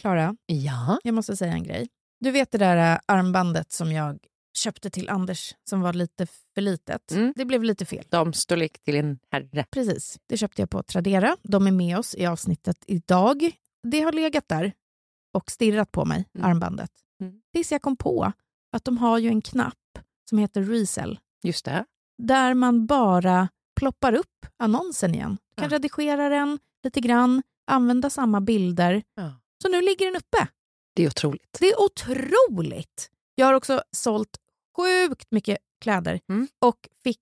Klara, Ja. jag måste säga en grej. Du vet det där äh, armbandet som jag köpte till Anders som var lite för litet. Mm. Det blev lite fel. Damstorlek till en herre. Precis. Det köpte jag på Tradera. De är med oss i avsnittet idag. Det har legat där och stirrat på mig, Mm. armbandet. Mm. Tills jag kom på att de har ju en knapp som heter Resell Just det. där man bara ploppar upp annonsen igen. Du kan Ja. redigera den lite grann, använda samma bilder. Ja. Så nu ligger den uppe. Det är otroligt. Det är otroligt! Jag har också sålt sjukt mycket kläder Mm. och fick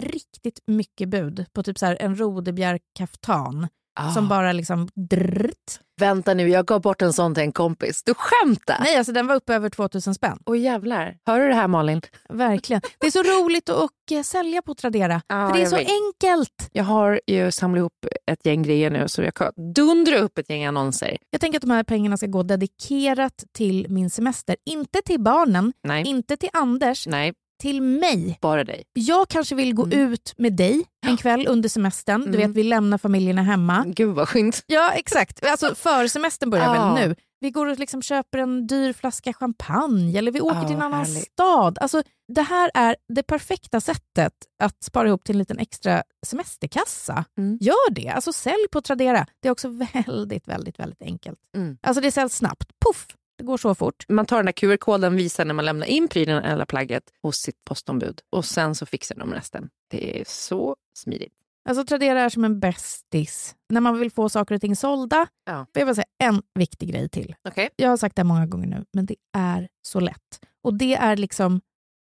riktigt mycket bud på typ så här en rodebjär-kaftan Ah. som bara liksom drrt. Vänta nu, jag gav bort en sån till en kompis. Du skämtar? Nej, alltså den var uppe över 2000 spänn. Åh jävlar. Hör du det här Malin? Verkligen. Det är så roligt att och, eh, sälja på Tradera. Ja, för det är så vet. enkelt. Jag har ju samlat ihop ett gäng grejer nu så jag kan dundra upp ett gäng annonser. Jag tänker att de här pengarna ska gå dedikerat till min semester. Inte till barnen, Nej, inte till Anders, nej, till mig. bara dig. Jag kanske vill gå Mm. ut med dig en kväll under semestern. Du Mm. vet, vi lämnar familjerna hemma. Gud vad skönt. Ja, exakt. Alltså försemestern börjar Ja. väl nu. Vi går och liksom köper en dyr flaska champagne eller vi åker Ja, till en annan härligt. stad. Alltså, det här är det perfekta sättet att spara ihop till en liten extra semesterkassa. Mm. Gör det. Alltså sälj på Tradera. Det är också väldigt, väldigt, väldigt enkelt. Mm. Alltså det säljs snabbt. Puff! Det går så fort. Man tar den där QR-koden, visar när man lämnar in prylen eller plagget hos sitt postombud och sen så fixar de resten. Det är så smidigt. Alltså Tradera är som en bästis. När man vill få saker och ting sålda. Ja. Jag säga en viktig grej till. Okej. Jag har sagt det många gånger nu, men det är så lätt. Och det är liksom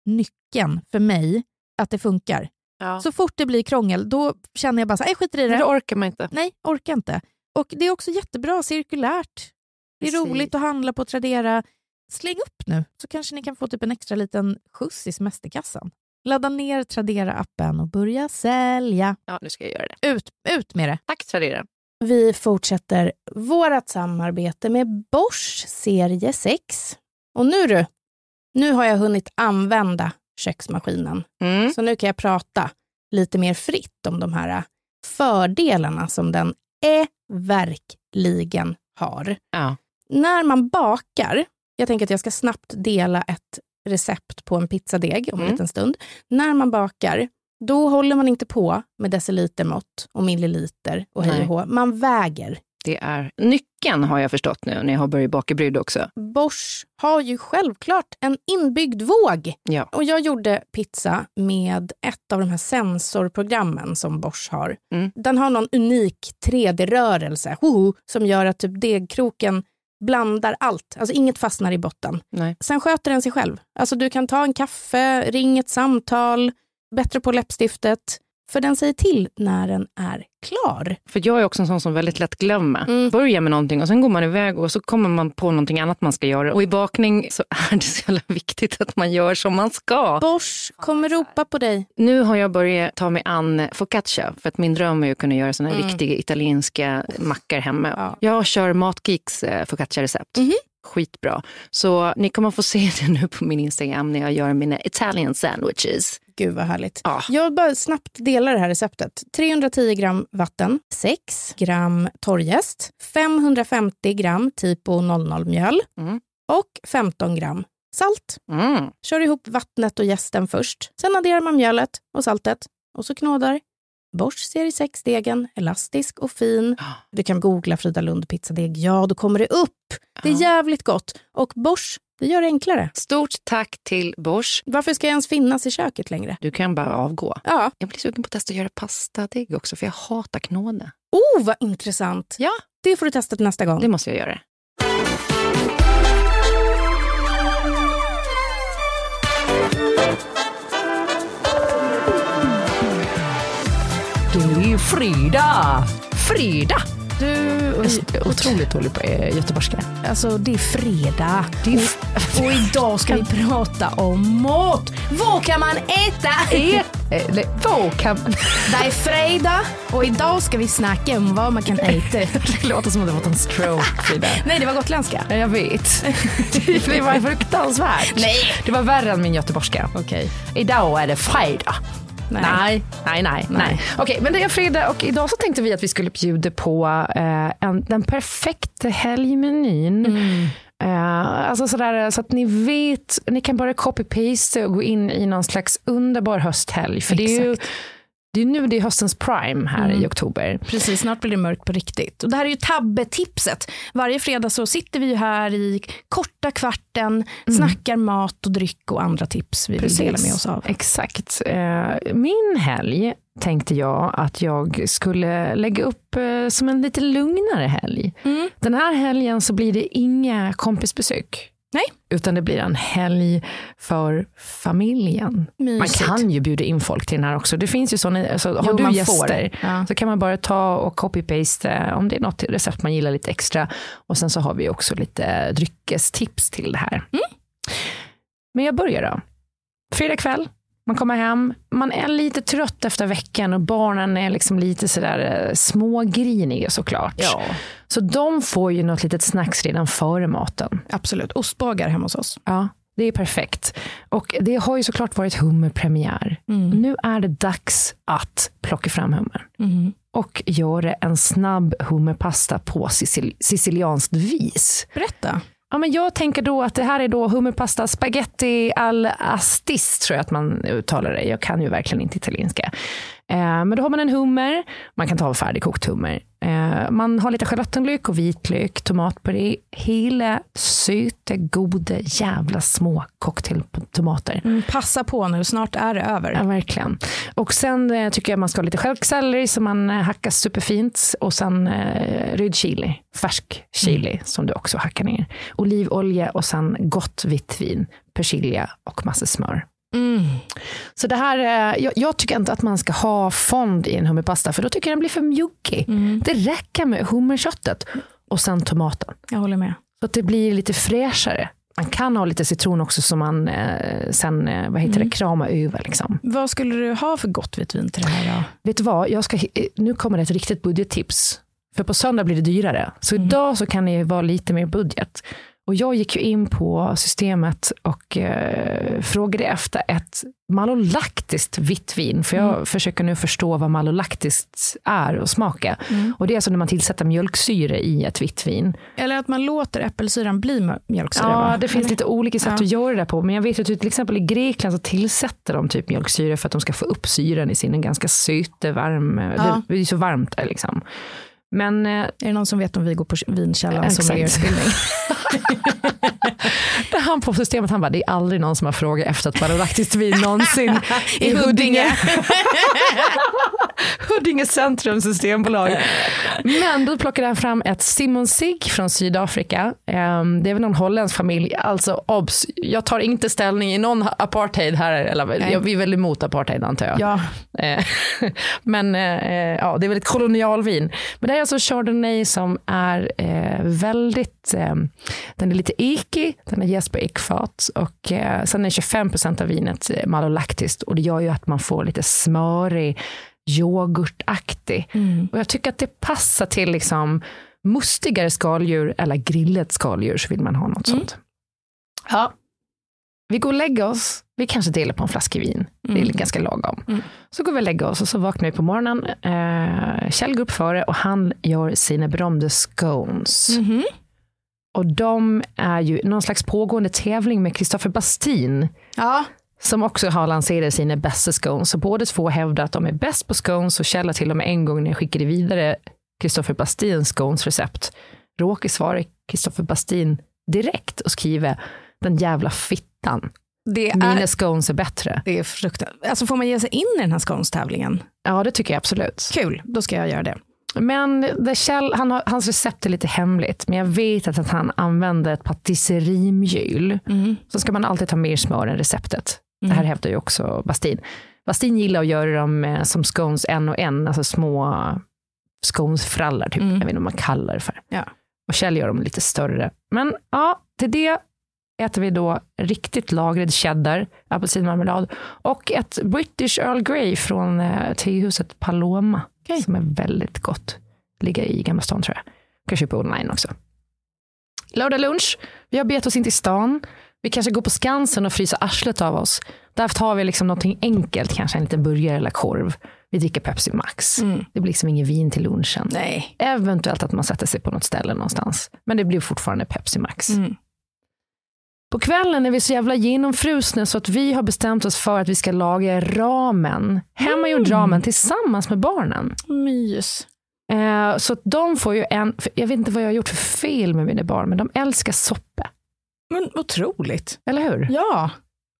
nyckeln för mig att det funkar. Ja. Så fort det blir krångel, då känner jag bara så här, "Nej, skiter i det. då orkar man inte. Nej, orkar inte. Och det är också jättebra cirkulärt. Det är Precis. roligt att handla på Tradera. Släng upp nu, så kanske ni kan få typ en extra liten skjuts i semesterkassan. Ladda ner Tradera-appen och börja sälja. Ja, nu ska jag göra det. Ut, ut med det. Tack Tradera. Vi fortsätter vårt samarbete med Bosch serie 6. Och nu du, nu har jag hunnit använda köksmaskinen. Mm. Så nu kan jag prata lite mer fritt om de här fördelarna som den är verkligen har. Ja. När man bakar, jag tänker att jag ska snabbt dela ett recept på en pizzadeg om en Mm. liten stund. När man bakar, då håller man inte på med decilitermått och milliliter och hej och hå. Man väger. Det är nyckeln har jag förstått nu när jag har börjat baka bröd också. Bosch har ju självklart en inbyggd våg. Ja. Och jag gjorde pizza med ett av de här sensorprogrammen som Bosch har. Mm. Den har någon unik 3D-rörelse hoho, som gör att typ degkroken blandar allt. Alltså inget fastnar i botten. Nej. Sen sköter den sig själv. Alltså du kan ta en kaffe, ring ett samtal, bättre på läppstiftet. För den säger till när den är klar. För jag är också en sån som väldigt lätt glömmer. Mm. Börjar med någonting och sen går man iväg och så kommer man på någonting annat man ska göra. Och i bakning så är det så jävla viktigt att man gör som man ska. Bosch kommer ropa på dig. Nu har jag börjat ta mig an focaccia för att min dröm är att kunna göra såna här Mm. riktiga italienska mackor hemma. Ja. Jag kör Matgeeks eh, focaccia-recept. Mhm. Skitbra. Så ni kommer få se det nu på min Instagram när jag gör mina Italian sandwiches. Gud vad härligt. Ja. Jag bara snabbt delar det här receptet. 310 gram vatten, 6 gram torrjäst, 550 gram typo 00-mjöl Mm. och 15 gram salt. Mm. Kör ihop vattnet och jästen först. Sen adderar man mjölet och saltet och så knådar Bosch serie 6-degen, elastisk och fin. Du kan googla Frida Lund pizzadeg. Ja, då kommer det upp. Det är jävligt gott. Och Bosch, det gör det enklare. Stort tack till Bosch. Varför ska jag ens finnas i köket längre? Du kan bara avgå. Ja. Jag blir sugen på att testa att göra pastadeg också, för jag hatar knåda. Oh, vad intressant. Ja, Det får du testa till nästa gång. det måste jag göra. Det är Frida! Frida! Du, Jag är otroligt dålig på eh, göteborgska. alltså det är fredag. Det är och, och idag ska vi prata om mat. Vad kan man äta? Eller vad kan... Det är fredag och idag ska vi snacka om vad man kan äta. Det låter som att det var en stroke, Frida. Nej, det var gotländska. Ja, jag vet. Det var fruktansvärt. Nej. Det var värre än min göteborgska. Okej. Idag är det fredag. Nej. Nej, nej, nej. nej. Okej, men det är fredag och idag så tänkte vi att vi skulle bjuda på eh, en, den perfekta helgmenyn. Eh, alltså sådär, så att ni vet, ni kan bara copy-paste och gå in i någon slags underbar hösthelg. För det är ju Exakt. Det är nu det är höstens prime här i oktober. Precis, snart blir det mörkt på riktigt. Och det här är ju tabbetipset. Varje fredag så sitter vi här i korta kvarten, snackar mat och dryck och andra tips vi vill dela med oss av. Exakt. Eh, Min helg tänkte jag att jag skulle lägga upp eh, som en lite lugnare helg. Mm. Den här helgen så blir det inga kompisbesök. Nej. Utan det blir en helg för familjen. Mysigt. Man kan ju bjuda in folk till den här också. Det finns ju sådana, alltså, har Jo, du gäster. Ja. så kan man bara ta och copy-paste om det är något recept man gillar lite extra. Och sen så har vi också lite dryckestips till det här. Mm. Men jag börjar då. Fredag kväll, man kommer hem, man är lite trött efter veckan och barnen är liksom lite sådär eh, smågriniga såklart. Ja, Så de får ju något litet snacks redan före maten. absolut. Ostbågar hemma hos oss. Ja, det är perfekt. Och det har ju såklart varit hummerpremiär. Nu är det dags att plocka fram hummer. Mm. Och göra en snabb hummerpasta på sicil- sicilianskt vis. Berätta. Ja, men jag tänker då att det här är då hummerpasta spaghetti al astis, tror jag att man uttalar det. Jag kan ju verkligen inte italienska. Eh, men då har man en hummer, man kan ta färdigkokt hummer. Eh, man har lite schalottenlök och vitlök, tomatpuré, hela söta, goda, jävla små cocktailtomater. Mm, passa på nu, snart är det över. Ja, verkligen. Och sen eh, tycker jag man ska ha lite stjälkselleri som man eh, hackar superfint. Och sen eh, röd chili, färsk chili som du också hackar ner. Olivolja och sen gott vitt vin, persilja och massa smör. Mm. Så det här, eh, jag, jag tycker inte att man ska ha fond i en hummerpasta för då tycker jag den blir för mjuckig. Det räcker med hummerköttet och sen tomaten. Jag håller med. Så att det blir lite fräschare. Man kan ha lite citron också som man eh, sen eh, vad heter det, kramar över. Liksom. Vad skulle du ha för gott vitt vin till det här då? Vet du vad, jag ska, eh, nu kommer det ett riktigt budgettips. För på söndag blir det dyrare. Så idag så kan det vara lite mer budget. Och jag gick ju in på systemet och eh, frågade efter ett malolaktiskt vitt vin. För jag försöker nu förstå vad malolaktiskt är och smaka. Och det är alltså när man tillsätter mjölksyra i ett vitt vin. Eller att man låter äppelsyran bli mjö- mjölksyra? Ja, va? det finns Eller? lite olika sätt Ja. att göra det på. Men jag vet att till exempel i Grekland så tillsätter de typ mjölksyra för att de ska få upp syran i sin ganska söta, varm, Ja. det är så varmt där liksom. Men eh, Är det någon som vet om vi går på vinkällan som utbildning? där han på systemet, han bara, det är aldrig någon som har frågat efter ett malolaktiskt vin någonsin i Huddinge. Huddinge centrum systembolag. Men då plockade han fram ett Simon Sig från Sydafrika. Ehm, Det är väl någon holländsk familj. Alltså obs, jag tar inte ställning i någon apartheid här. Eller, Nej. vi är väl emot apartheid antar jag. Ja, Eh, Men eh, ja, det är väl ett kolonialvin. Men det är alltså Chardonnay som är eh, väldigt, eh, den är lite ekig, den är jäst på ekfat och eh, sen är 25 procent av vinet eh, malolaktiskt och det gör ju att man får lite smörig, yoghurtaktig. Och jag tycker att det passar till liksom mustigare skaldjur eller grillet skaldjur så vill man ha något sånt. Ja, vi går och lägger oss. Vi kanske delar på en flaska vin. Det är ganska lagom. Så går vi och lägger oss och så vaknar vi på morgonen. Eh, Kjell går upp före och han gör sina berömda scones. Och de är ju någon slags pågående tävling med Kristoffer Bastin. ja. Som också har lanserat sina bästa scones. Så båda två hävdar att de är bäst på scones och Kjell till och med en gång när jag skickade vidare Kristoffer Bastins scones recept råkade svara Kristoffer Bastin direkt och skriva den jävla fittan. Det är, Mina scones är bättre. det är fruktansvärt. Alltså får man ge sig in i den här scones-tävlingen? Ja, det tycker jag absolut. Kul, då ska jag göra det. Men Kjell, han har, hans recept är lite hemligt, men jag vet att, att han använder ett patisserimjöl. Mm. Så ska man alltid ta mer smör än receptet. Det här hävdar ju också Bastin. Bastin gillar att göra dem eh, som scones en och en, alltså små sconesfrallar, typ. Mm. jag vet inte vad man kallar det för. Ja. Och Kjell gör dem lite större. Men ja, till det äter vi då riktigt lagrad cheddar, apelsinmarmelad och ett British Earl Grey från eh, tehuset Paloma Okej. som är väldigt gott. Ligger i Gamla stan tror jag. Kan köpa online också. Lördag lunch. Vi har bet oss in till stan. Vi kanske går på Skansen och fryser arslet av oss. Därför tar vi liksom någonting enkelt, kanske en liten burgare eller korv. Vi dricker Pepsi Max. Mm. Det blir liksom ingen vin till lunchen. Nej. Eventuellt att man sätter sig på något ställe någonstans. Men det blir fortfarande Pepsi Max. Mm. På kvällen är vi så jävla genomfrusna så att vi har bestämt oss för att vi ska laga ramen. Hemmagjord ramen tillsammans med barnen. Mys. Eh, så att de får ju en, jag vet inte vad jag har gjort för fel med mina barn, men de älskar soppa. Men otroligt. Eller hur? Ja.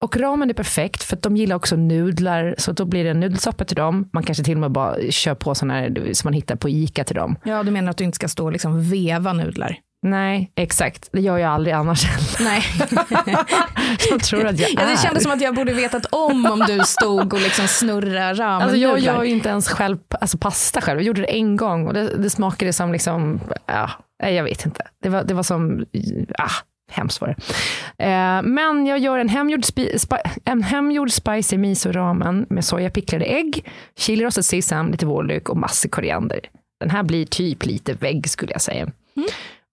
Och ramen är perfekt för att de gillar också nudlar, så då blir det en nudelsoppa till dem. Man kanske till och med bara kör på sådana här som man hittar på Ica till dem. ja, du menar att du inte ska stå och liksom veva nudlar? Nej, exakt. Det gör jag aldrig annars. Nej. Jag tror att jag Ja, det kändes som att jag borde vetat om om du stod och liksom snurrade ramen Alltså jag nudlar. gör ju inte ens själv alltså pasta själv. Jag gjorde det en gång och det, det smakade som liksom, ja, jag vet inte. Det var, det var som, ah, hemskt var det. Eh, men jag gör en hemgjord, spi, spi, en hemgjord spicy miso ramen med sojapicklade ägg, chilirostad sesam, lite vårlök och massor koriander. Den här blir typ lite vägg skulle jag säga.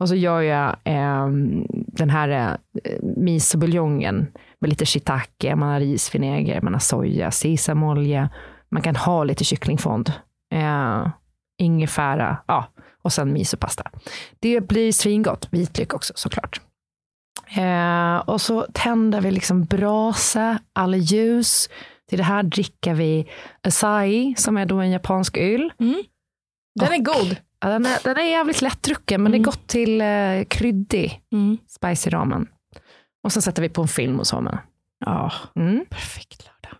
Och så gör jag eh, den här eh, misobuljongen med lite shiitake, man har risvinäger, man har soja, sesamolja, man kan ha lite kycklingfond, eh, ingefära, ja, och sen misopasta. Det blir svingott, vitlök också såklart. Eh, och så tänder vi liksom brasa, alla ljus. Till det här dricker vi acai, som är då en japansk öl. Den är god. Ja, den, är, den är jävligt lättdrucken, men det är gott till eh, kryddig Mm. spicy ramen. Och sen sätter vi på en film och så med. Ja, Mm. perfekt lördag.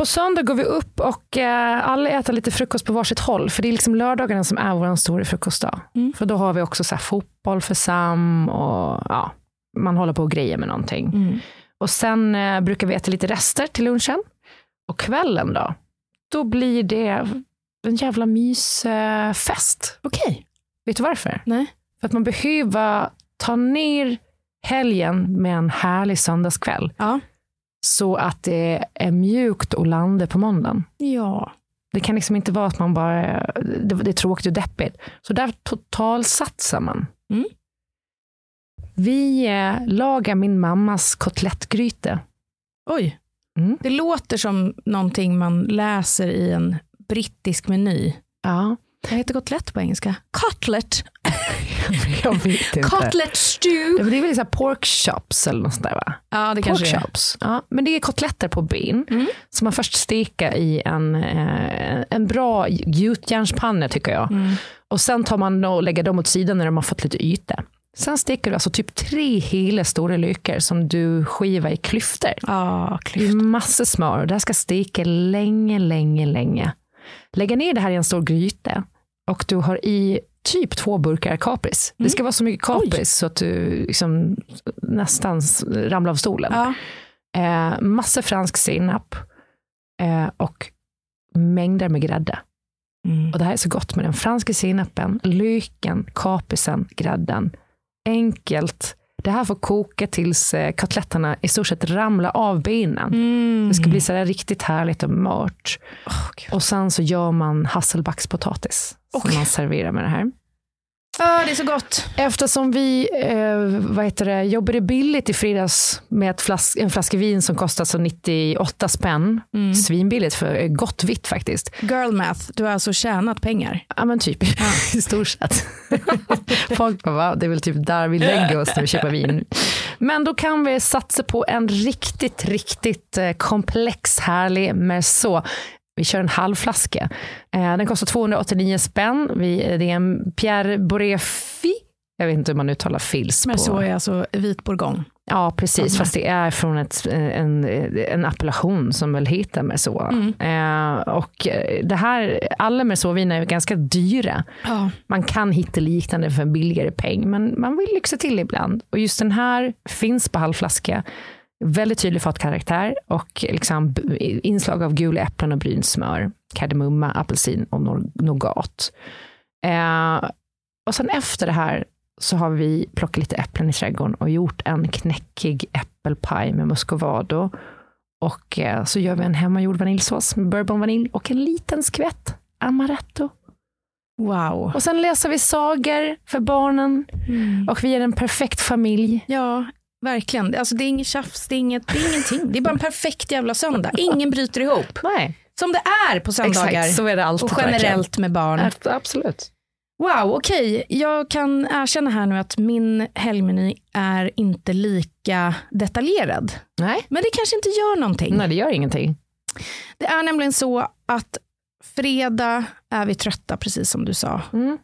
På söndag går vi upp och eh, alla äter lite frukost på varsitt håll. För det är liksom lördagarna som är vår stora frukostdag. Mm. För då har vi också så fotboll för Sam och ja, man håller på och grejer med någonting. Mm. Och sen eh, brukar vi äta lite rester till lunchen. Och kvällen då, då blir det en jävla mysfest. Okej. Vet du varför? Nej. För att man behöver ta ner helgen med en härlig söndagskväll. Ja. Så att det är mjukt och landa på måndagen. Ja. Det kan liksom inte vara att man bara, det, det är tråkigt och deppigt. Så där totalsatsar man. Mm. Vi eh, lagar min mammas kotlettgryta. Oj. Mm. Det låter som någonting man läser i en brittisk meny. Ja, Vad heter kotlett på engelska? Cutlet. jag vet inte. Cutlet stew. Det är väl så pork chops eller något sånt där va? Ja, det Pork kanske är. chops. Ja, men det är kotletter på ben Mm. som man först steker i en, eh, en bra gjutjärnspanna tycker jag. Mm. Och sen tar man och lägger dem åt sidan när de har fått lite yta. Sen steker du alltså typ tre hela stora lökar som du skivar i klyftor. Ja, I klyft. massor smör det här ska steka länge, länge, länge. Lägga ner det här i en stor gryta och du har i typ två burkar kapris. Det ska vara så mycket kapris så att du liksom nästan ramlar av stolen. Ja. Eh, massor fransk senap eh, och mängder med grädde. Mm. Och det här är så gott med den franska senapen, löken, kaprisen, grädden. Enkelt. Det här får koka tills eh, kotletterna i stort sett ramlar av benen. Mm. Det ska bli så riktigt härligt och mört. Gud. Och sen så gör man hasselbackspotatis som Okej. man serverar med det här. Ja, det är så gott. Eftersom vi eh, vad heter det, jobbade billigt i fredags med ett flas en flaska vin som kostar så 98 spänn. Mm. Svinbilligt för eh, gott vitt faktiskt. Girl math, du har alltså tjänat pengar. Ja men typ i stort sett. Folk bara, va? det är väl typ där vi lägger oss när vi köper vin. Men då kan vi satsa på en riktigt, riktigt eh, komplex, härlig Merceau. Vi kör en halv flaska. Eh, den kostar 289 spänn. Vi, det är en Pierre Boréfi. Jag vet inte hur man uttalar fils. Men så är alltså vit bourgogne. Ja, precis. Fast det är från ett, en, en appellation som väl heter Merceau. Mm. Eh, och det här, alla Merceau-viner är ganska dyra. Ja. Man kan hitta liknande för en billigare peng, men man vill lyxa till ibland. Och just den här finns på halvflaska. Väldigt tydlig fatkaraktär och liksom inslag av gula äpplen och brynt smör, kardemumma, apelsin och nougat. Eh, och sen efter det här så har vi plockat lite äpplen i trädgården och gjort en knäckig äppelpaj med muscovado. Och eh, så gör vi en hemmagjord vaniljsås med bourbonvanilj och en liten skvätt amaretto. Wow. Och sen läser vi sagor för barnen och vi är en perfekt familj. Ja, verkligen. Alltså, det är inget tjafs, det är, inget, det är ingenting. Det är bara en perfekt jävla söndag. Ingen bryter ihop. Nej, Som det är på söndagar. exakt. Så är det alltid. och generellt med barn. verkligen. Absolut. Wow, okej. Jag kan erkänna här nu att min helgmeny är inte lika detaljerad. Nej. Men det kanske inte gör någonting. Nej, det gör ingenting. Det är nämligen så att fredag är vi trötta, precis som du sa. Mm.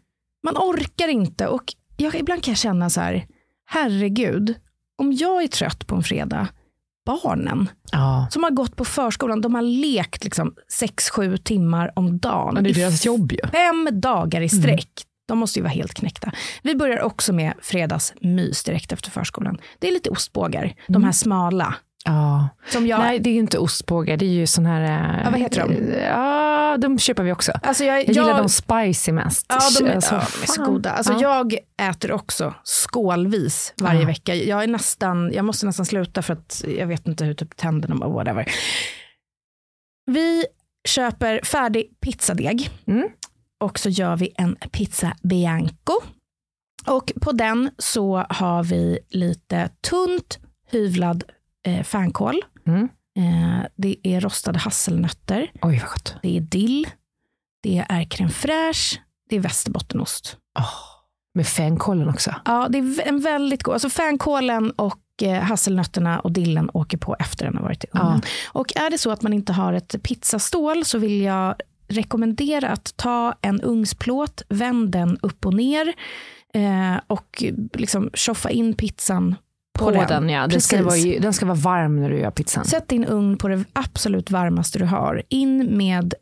Man orkar inte och jag, ibland kan jag känna så här, herregud, om jag är trött på en fredag, barnen Ja. som har gått på förskolan, de har lekt liksom 6-7 timmar om dagen. Men det är deras jobb ju. Fem dagar i sträck. De måste ju vara helt knäckta. Vi börjar också med fredagsmys direkt efter förskolan. Det är lite ostbågar, de här smala. Ja. Som jag, Nej, det är ju inte ostbågar. Det är ju sån här... eh, Ja, vad heter de? Ja, de köper vi också. alltså jag, Jag gillar de spicy mest. Ja, de är, Alltså, ja, de är så goda. Alltså, Ja. Jag äter också skålvis varje Ja. vecka. Jag, är nästan, jag måste nästan sluta för att jag vet inte hur typ tänderna whatever. Vi köper färdig pizzadeg Mm. och så gör vi en pizza bianco. Och på den så har vi lite tunt hyvlad eh, fänkål. Mm. Eh, det är rostade hasselnötter. Oj, vad gott. Det är dill. Det är crème fraîche. Det är västerbottenost. Oh, med fänkålen också. Ja, det är en väldigt god. Alltså fänkålen och eh, hasselnötterna och dillen åker på efter den har varit i ugnen. Och är det så att man inte har ett pizzastål så vill jag rekommendera att ta en ugnsplåt, vänd den upp och ner eh, och liksom tjoffa in pizzan på, På den, ja. Den ska, vara, den ska vara varm när du gör pizzan. Sätt din ugn på det absolut varmaste du har. In med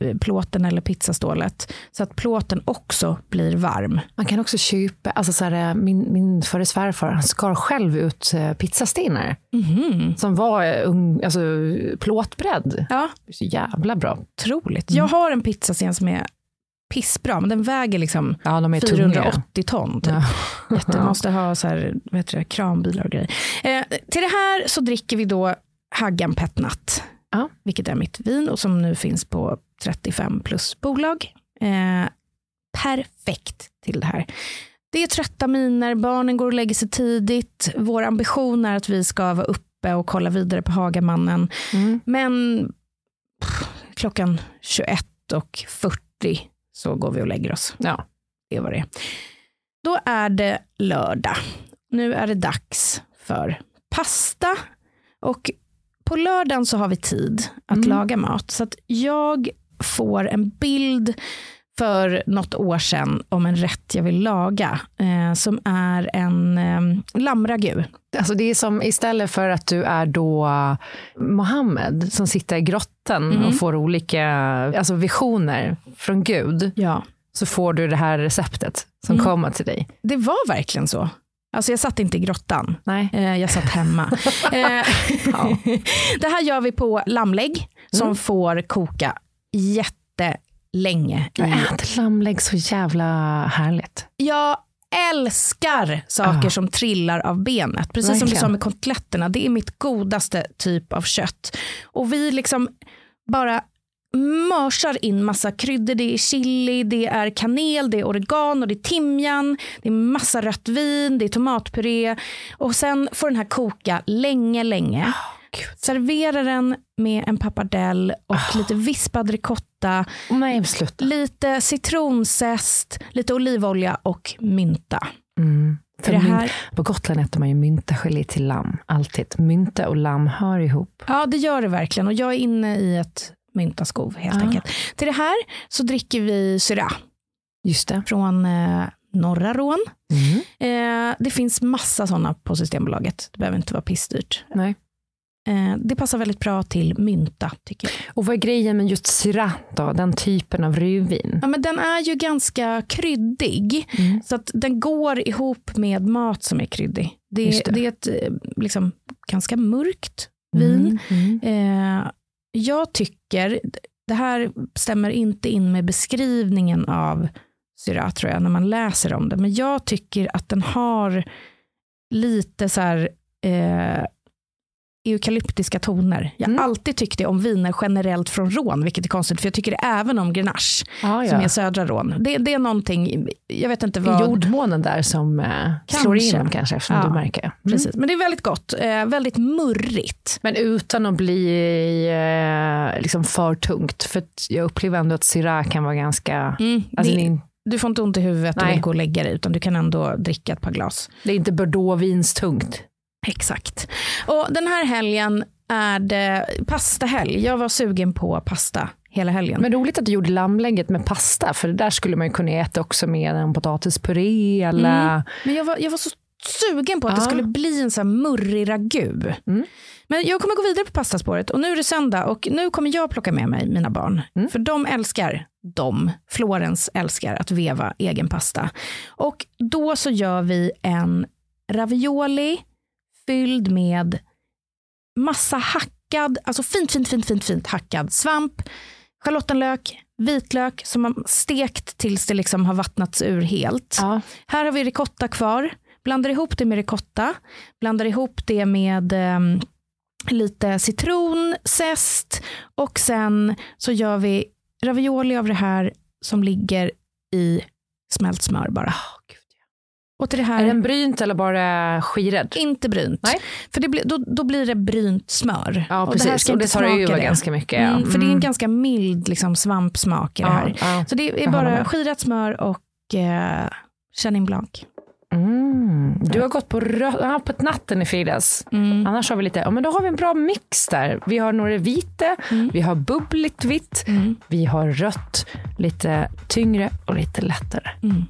eh, plåten eller pizzastålet så att plåten också blir varm. Man kan också köpa, alltså så här, min, min förre svärfar han skar själv ut eh, pizzastenar Mhm. som var eh, ung, alltså, plåtbredd. Ja, så jävla bra. otroligt. Mm. Jag har en pizzasten som är pissbra, men den väger liksom Ja, de är tunga. 480 ton. Typ. Ja. Jätte, måste ha så här, vad heter det, kranbilar och grejer. Eh, till det här så dricker vi då Haggan Petnat, Ja. vilket är mitt vin och som nu finns på 35 plus bolag. Eh, perfekt till det här. Det är trötta miner, barnen går och lägger sig tidigt. Vår ambition är att vi ska vara uppe och kolla vidare på Hagamannen. Mm. Men pff, klockan 21 och 40 så går vi och lägger oss. Ja. Det vad det. Då är det lördag. Nu är det dags för pasta. Och på lördagen så har vi tid att Mm. laga mat. Så att jag får en bild för något år sedan om en rätt jag vill laga. Eh, som är en eh, lammragu. Alltså det är som istället för att du är då Mohammed som sitter i grottan Mm. och får olika alltså visioner från Gud, Ja. så får du det här receptet som Mm. kommer till dig. Det var verkligen så. Alltså jag satt inte i grottan. Nej. Eh, jag satt hemma. eh, det här gör vi på lammlägg som Mm. får koka jättelänge. Jag I. äter lammlägg så jävla härligt. Jag älskar saker Ah. som trillar av benet. Precis som du Verkligen. sa med kotletterna. Det är mitt godaste typ av kött. Och vi liksom bara mörsar in massa kryddor. Det är chili, det är kanel, det är oregano, det är timjan, det är massa rött vin, det är tomatpuré. Och sen får den här koka länge, länge. Servera den med en pappardelle och lite vispad ricotta, Nej, lite citronzest, lite olivolja och mynta. Mm. För det här- På Gotland äter man ju myntagelé till lamm. Alltid. Mynta och lamm hör ihop. Ja, det gör det verkligen. Och jag är inne i ett myntaskov helt Ja. enkelt. Till det här så dricker vi Syrah Just det. från eh, norra Rån. Mm. Eh, det finns massa sådana på Systembolaget. Det behöver inte vara pissdyrt. Nej. Eh, det passar väldigt bra till mynta tycker jag. Och vad är grejen med just Syrah då? Den typen av rödvin? Ja, men den är ju ganska kryddig. Mm. Så att den går ihop med mat som är kryddig. Det, Just det. det. är ett eh, liksom, ganska mörkt vin. Mm. Mm. Eh, jag tycker, det här stämmer inte in med beskrivningen av Syrah tror jag, när man läser om det. Men jag tycker att den har lite så här eh, eukalyptiska toner. Jag har Mm. alltid tyckt det om viner generellt från Rån, vilket är konstigt, för jag tycker det även om Grenache, Ah, som ja. är södra Rån. Det, det är någonting, jag vet inte vad. jordmånen där som eh, slår Kanske. igenom kanske, eftersom Ja, du märker. Mm. Precis. Men det är väldigt gott, eh, väldigt murrigt. Men utan att bli eh, liksom för tungt. För jag upplever ändå att Syrah kan vara ganska... Mm, Alltså, det, det, du får inte ont i huvudet och vill gå och lägga dig, utan du kan ändå dricka ett par glas. det är inte bordeauxvinstungt. Exakt. Och den här helgen är det pastahelg. Jag var sugen på pasta hela helgen. Men roligt att du gjorde lammlägget med pasta, för det där skulle man ju kunna äta också med en potatispuré eller... Mm. Men jag var, jag var så sugen på att det Ja. skulle bli en så här murrig ragu. Mm. Men jag kommer gå vidare på pastaspåret och nu är det söndag och nu kommer jag plocka med mig mina barn. Mm. För de älskar, de, Florens älskar att veva egen pasta. Och då så gör vi en ravioli fylld med massa hackad, alltså fint, fint, fint, fint, fint hackad svamp, schalottenlök, vitlök som har stekt tills det liksom har vattnats ur helt. Ja. Här har vi ricotta kvar. Blandar ihop det med ricotta. Blandar ihop det med ehm, lite citronzest. Och sen så gör vi ravioli av det här som ligger i smält smör bara. Och till det här, Är den brynt eller bara skirad? inte brynt. Nej. För det blir, då, då blir det brynt smör. Ja, och precis. det här ska och det tar ju det. ganska mycket. ja. Mm, för det är en Mm. ganska mild liksom, svampsmak i det här. Ja, ja. Så det är Jag bara skirat smör och eh, Chenin Blanc. Mm. Du har gått på, rö- ja, på natten i fredags. Mm. Annars har vi lite, ja, men då har vi en bra mix där. Vi har några vita, Mm. vi har bubbligt vitt, Mm. vi har rött, lite tyngre och lite lättare. Mm.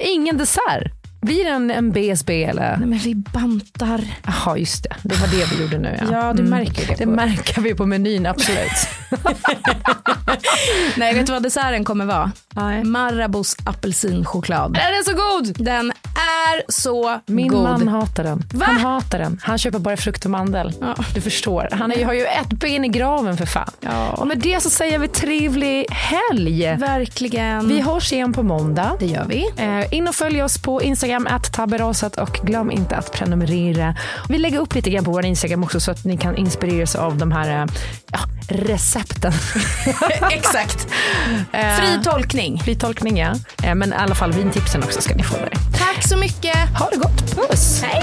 Ingen dessert. Blir det en, en BSB eller? Nej, men vi bantar. Jaha, just det. Det var det vi gjorde nu. Ja, Ja, du märker det Det märker vi på menyn, absolut. Nej, vet du vad desserten kommer vara? Nej. Marabous apelsinchoklad. Den är så god! Den är så Min god. man hatar den. Va? Han hatar den. Han köper bara frukt och mandel. Ja. Du förstår. Han är, har ju ett ben i graven för fan. Ja. Och med det så säger vi trevlig helg. Verkligen. Vi hörs igen på måndag. Det gör vi. Eh, in och följ oss på Instagram, att tabberasat och glöm inte att prenumerera. Vi lägger upp lite grann på vår Instagram också så att ni kan inspireras av de här eh, ja, recepten. Exakt. Eh, Fri tolkning. Fri tolkning ja. Eh, men i alla fall vintipsen också ska ni få där. Tack så mycket. Ha det gott, puss! Hej.